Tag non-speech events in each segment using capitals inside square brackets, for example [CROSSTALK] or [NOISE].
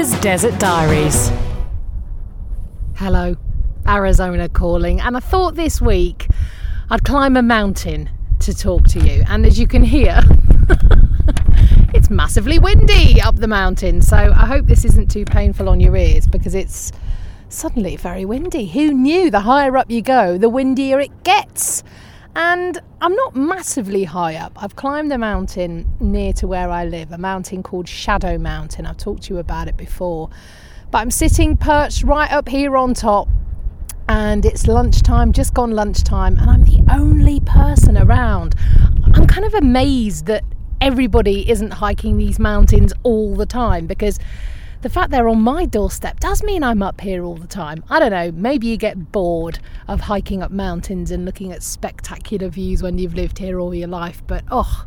Desert Diaries. Hello, Arizona calling, and I thought this week I'd climb a mountain to talk to you. And as you can hear, [LAUGHS] it's massively windy up the mountain, so I hope this isn't too painful on your ears because it's suddenly very windy. Who knew the higher up you go, the windier it gets? And I'm not massively high up. I've climbed a mountain near to where I live, a mountain called Shadow Mountain. I've talked to you about it before. But I'm sitting perched right up here on top, and it's lunchtime, just gone lunchtime, and I'm the only person around. I'm kind of amazed that everybody isn't hiking these mountains all the time because the fact they're on my doorstep does mean I'm up here all the time. I don't know, maybe you get bored of hiking up mountains and looking at spectacular views when you've lived here all your life, but oh,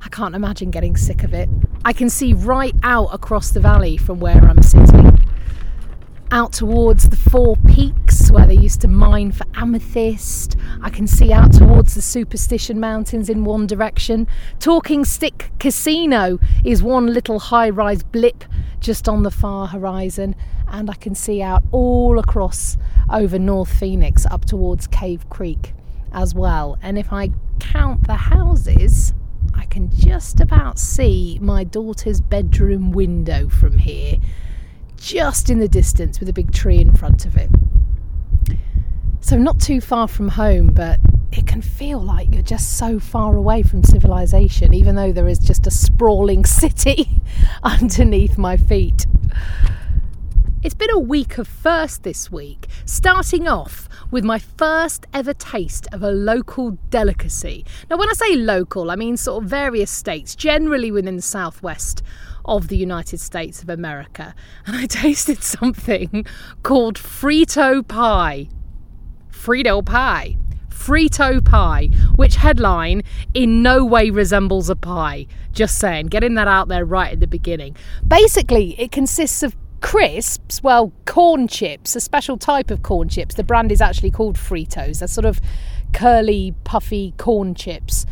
I can't imagine getting sick of it. I can see right out across the valley from where I'm sitting out towards the four peaks where they used to mine for amethyst. I can see out towards the Superstition Mountains in one direction. Talking Stick Casino is one little high rise blip just on the far horizon, and I can see out all across over North Phoenix up towards Cave Creek as well. And if I count the houses, I can just about see my daughter's bedroom window from here just in the distance with a big tree in front of it. So, not too far from home, but it can feel like you're just so far away from civilization, even though there is just a sprawling [LAUGHS] city underneath my feet. It's been a week of first this week, starting off with my first ever taste of a local delicacy. Now, when I say local, I mean sort of various states, generally within the southwest of the United States of America. [LAUGHS] And I tasted something [LAUGHS] called Frito pie. Frito pie. Frito pie, which headline in no way resembles a pie. Just saying, getting that out there right at the beginning. Basically, it consists of crisps, well, corn chips, a special type of corn chips. The brand is actually called Fritos. They're sort of curly, puffy corn chips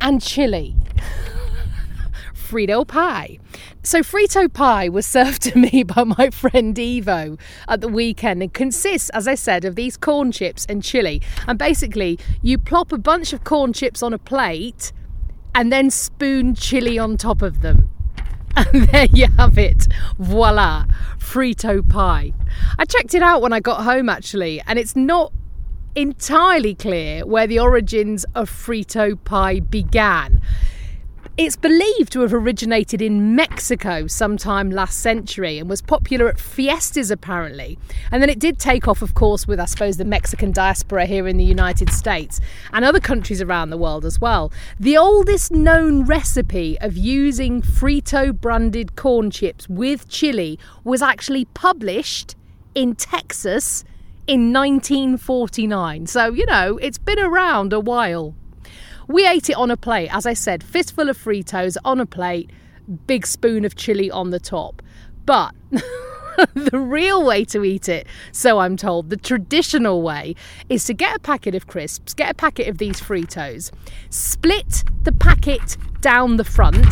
and chili. Frito pie. So, Frito pie was [LAUGHS] served to me by my friend Evo at the weekend and consists, as I said, of these corn chips and chili. And basically, you plop a bunch of corn chips on a plate and then spoon chili on top of them. [LAUGHS] And there you have it. Voila, Frito pie. I checked it out when I got home actually, and it's not entirely clear where the origins of Frito pie began. It's believed to have originated in Mexico sometime last century and was popular at fiestas apparently. And then it did take off, of course, with I suppose the Mexican diaspora here in the United States and other countries around the world as well. The oldest known recipe of using Frito branded corn chips with chili was actually published in Texas in 1949. So, you know, it's been around a while. We ate it on a plate, as I said, fistful of Fritos on a plate, big spoon of chili on the top. But [LAUGHS] the real way to eat it, so I'm told, the traditional way, is to get a packet of crisps, get a packet of these Fritos, split the packet down the front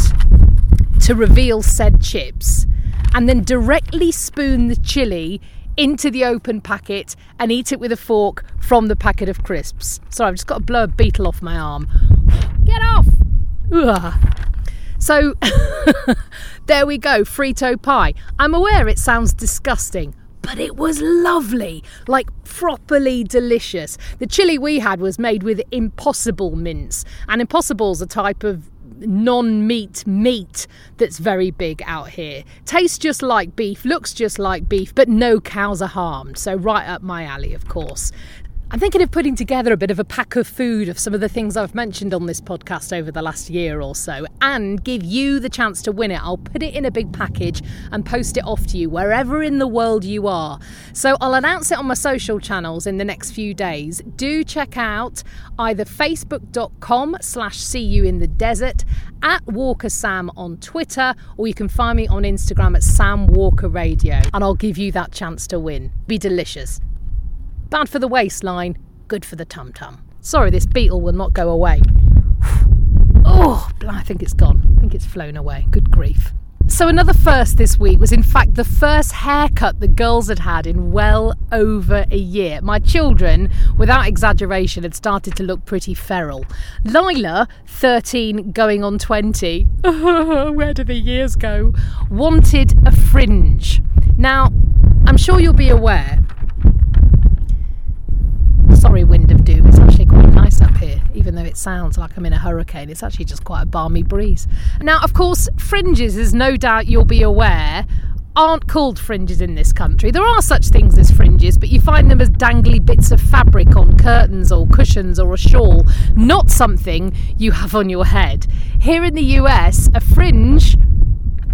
to reveal said chips, and then directly spoon the chili into the open packet and eat it with a fork from the packet of crisps. Sorry, I've just got to blow a beetle off my arm. Get off! Ugh. So [LAUGHS] there we go, Frito pie. I'm aware it sounds disgusting, but it was lovely, like properly delicious. The chili we had was made with impossible mince, and impossible's a type of non meat meat that's very big out here. Tastes just like beef, looks just like beef, but no cows are harmed. So, right up my alley, of course. I'm thinking of putting together a bit of a pack of food of some of the things I've mentioned on this podcast over the last year or so and give you the chance to win it. I'll put it in a big package and post it off to you wherever in the world you are. So I'll announce it on my social channels in the next few days. Do check out either facebook.com slash see you in the desert at Walker Sam on Twitter or you can find me on Instagram at Sam Walker Radio and I'll give you that chance to win. Be delicious. Bad for the waistline, good for the tum tum. Sorry, this beetle will not go away. [SIGHS] oh, I think it's gone. I think it's flown away. Good grief. So, another first this week was in fact the first haircut the girls had had in well over a year. My children, without exaggeration, had started to look pretty feral. Lila, 13 going on 20, [LAUGHS] where do the years go? Wanted a fringe. Now, I'm sure you'll be aware sorry, wind of doom. It's actually quite nice up here, even though it sounds like I'm in a hurricane. It's actually just quite a balmy breeze. Now, of course, fringes, as no doubt you'll be aware, aren't called fringes in this country. There are such things as fringes, but you find them as dangly bits of fabric on curtains or cushions or a shawl, not something you have on your head. Here in the US, a fringe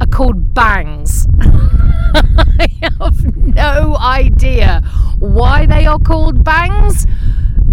are called bangs. [LAUGHS] I have no idea why they are called bangs,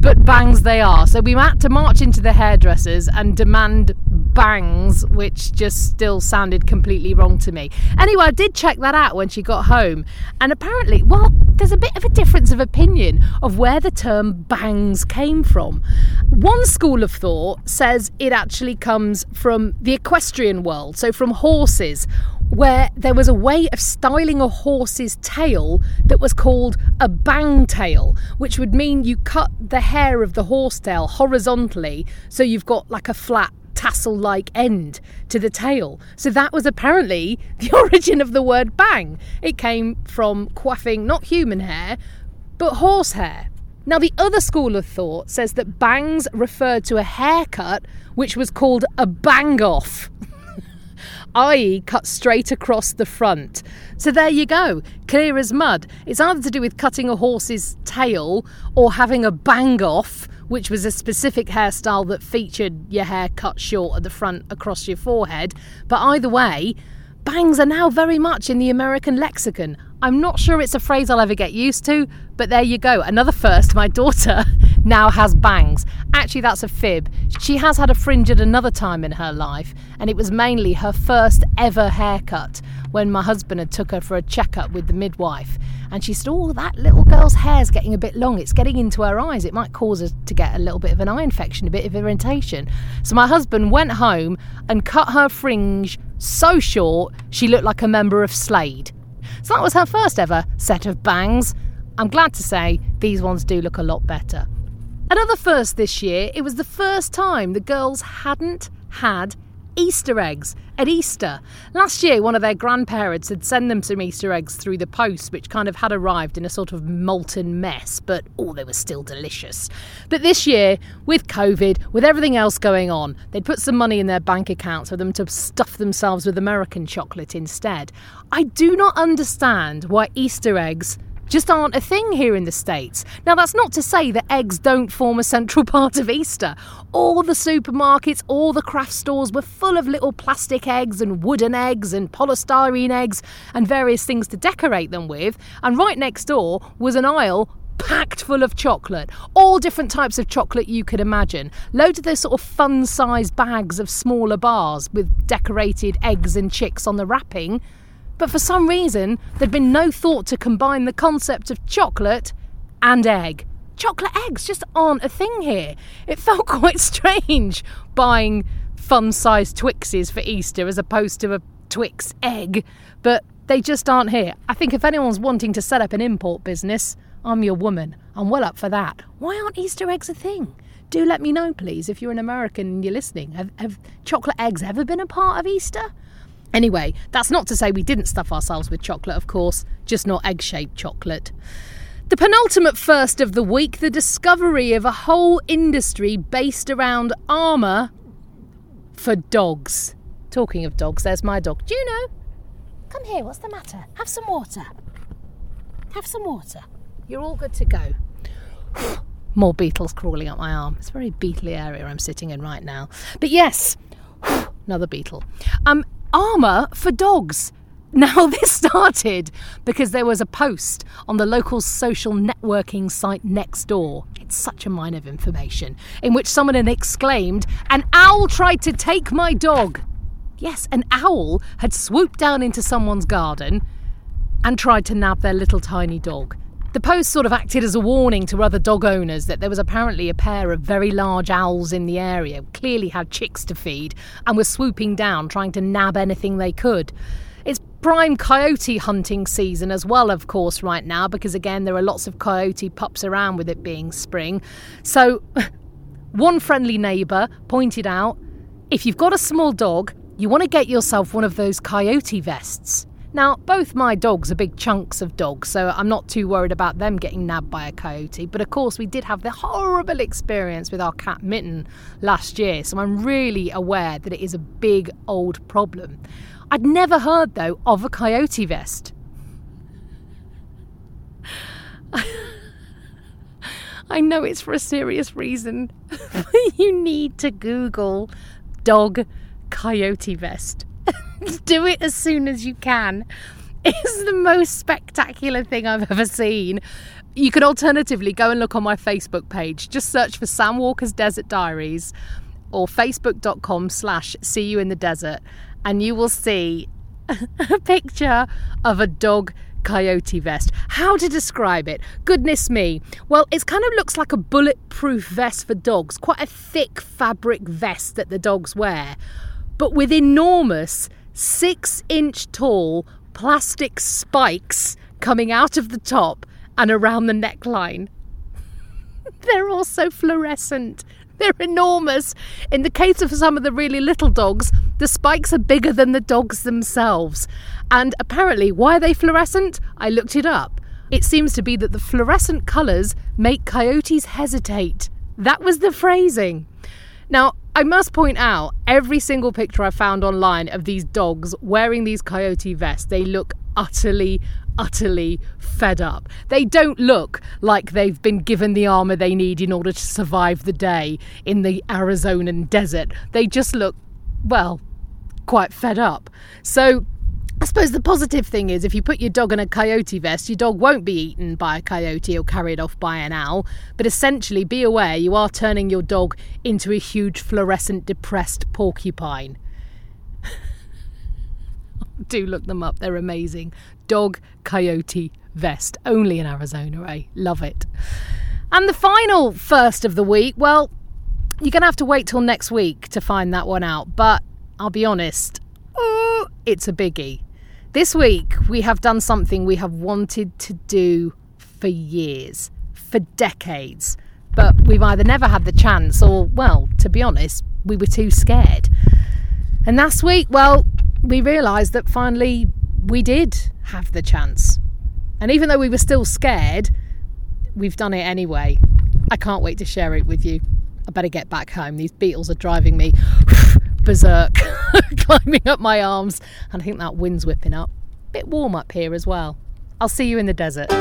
but bangs they are. So we had to march into the hairdressers and demand bangs, which just still sounded completely wrong to me. Anyway, I did check that out when she got home, and apparently, well, there's a bit of a difference of opinion of where the term bangs came from. One school of thought says it actually comes from the equestrian world, so from horses where there was a way of styling a horse's tail that was called a bang tail, which would mean you cut the hair of the horse tail horizontally so you've got like a flat tassel like end to the tail. So that was apparently [LAUGHS] the origin of the word bang. It came from coiffing not human hair, but horse hair. Now, the other school of thought says that bangs referred to a haircut which was called a bang off. [LAUGHS] i.e., cut straight across the front. So there you go, clear as mud. It's either to do with cutting a horse's tail or having a bang off, which was a specific hairstyle that featured your hair cut short at the front across your forehead. But either way, bangs are now very much in the American lexicon. I'm not sure it's a phrase I'll ever get used to, but there you go. Another first. My daughter [LAUGHS] now has bangs. Actually, that's a fib. She has had a fringe at another time in her life, and it was mainly her first ever haircut when my husband had took her for a checkup with the midwife. And she said, Oh, that little girl's hair's getting a bit long. It's getting into her eyes. It might cause her to get a little bit of an eye infection, a bit of irritation. So my husband went home and cut her fringe so short she looked like a member of Slade. So that was her first ever set of bangs. I'm glad to say these ones do look a lot better. Another first this year, it was the first time the girls hadn't had Easter eggs at Easter. Last year, one of their grandparents had sent them some Easter eggs through the post, which kind of had arrived in a sort of molten mess, but oh, they were still delicious. But this year, with COVID, with everything else going on, they'd put some money in their bank accounts for them to stuff themselves with American chocolate instead. I do not understand why Easter eggs just aren't a thing here in the States. Now, that's not to say that eggs don't form a central [LAUGHS] part of Easter. All the supermarkets, all the craft stores were full of little plastic eggs and wooden eggs and polystyrene eggs and various things to decorate them with. And right next door was an aisle packed full of chocolate, all different types of chocolate you could imagine. Loads of those sort of fun sized bags of smaller bars with decorated eggs and chicks on the wrapping. But for some reason, there'd been no thought to combine the concept of chocolate and egg. Chocolate eggs just aren't a thing here. It felt [LAUGHS] quite strange buying fun sized Twixes for Easter as opposed to a Twix egg, but they just aren't here. I think if anyone's wanting to set up an import business, I'm your woman. I'm well up for that. Why aren't Easter eggs a thing? Do let me know, please, if you're an American and you're listening. Have, have chocolate eggs ever been a part of Easter? Anyway, that's not to say we didn't stuff ourselves with chocolate, of course, just not egg shaped chocolate. The penultimate first of the week, the discovery of a whole industry based around armour for dogs. Talking of dogs, there's my dog. Juno, come here, what's the matter? Have some water. Have some water. You're all good to go. [SIGHS] More beetles crawling up my arm. It's a very beetly area I'm sitting in right now. But yes, [SIGHS] another beetle. Um, armour for dogs. [LAUGHS] Now, this started because there was a post on the local social networking site next door. It's such a mine of information, in which someone had exclaimed, An owl tried to take my dog. Yes, an owl had swooped down into someone's garden and tried to nab their little tiny dog. The post sort of acted as a warning to other dog owners that there was apparently a pair of very large owls in the area, clearly had chicks to feed, and were swooping down trying to nab anything they could. It's prime coyote hunting season as well, of course, right now, because again, there are lots of coyote pups around with it being spring. So, [LAUGHS] one friendly neighbour pointed out if you've got a small dog, you want to get yourself one of those coyote vests. Now, both my dogs are big chunks of dogs, so I'm not too worried about them getting nabbed by a coyote. But of course, we did have the horrible experience with our cat Mitten last year, so I'm really aware that it is a big old problem. I'd never heard, though, of a coyote vest. [LAUGHS] I know it's for a serious reason. [LAUGHS] you need to Google dog coyote vest. [LAUGHS] Do it as soon as you can. It's the most spectacular thing I've ever seen. You could alternatively go and look on my Facebook page. Just search for Sam Walker's Desert Diaries or facebook.com slash see you in the desert and you will see [LAUGHS] a picture of a dog coyote vest. How to describe it? Goodness me. Well, it kind of looks like a bulletproof vest for dogs, quite a thick fabric vest that the dogs wear, but with enormous six inch tall plastic spikes coming out of the top and around the neckline. [LAUGHS] They're also fluorescent. They're enormous. In the case of some of the really little dogs, the spikes are bigger than the dogs themselves. And apparently, why are they fluorescent? I looked it up. It seems to be that the fluorescent colours make coyotes hesitate. That was the phrasing. Now, I must point out every single picture I found online of these dogs wearing these coyote vests, they look utterly, utterly fed up. They don't look like they've been given the armour they need in order to survive the day in the Arizonan desert. They just look, well, quite fed up. So I suppose the positive thing is if you put your dog in a coyote vest, your dog won't be eaten by a coyote or carried off by an owl. But essentially, be aware you are turning your dog into a huge fluorescent depressed porcupine. [LAUGHS] Do look them up, they're amazing. Dog coyote vest, only in Arizona, eh? Love it. And the final first of the week, well, you're going to have to wait till next week to find that one out. But I'll be honest, it's a biggie. This week, we have done something we have wanted to do for years, for decades, but we've either never had the chance or, well, to be honest, we were too scared. And last week, well, we realised that finally we did have the chance. And even though we were still scared, we've done it anyway. I can't wait to share it with you. I better get back home. These beetles are driving me [SIGHS] berserk, [LAUGHS] climbing up my arms, and I think that wind's whipping up. Bit warm up here as well. I'll see you in the desert.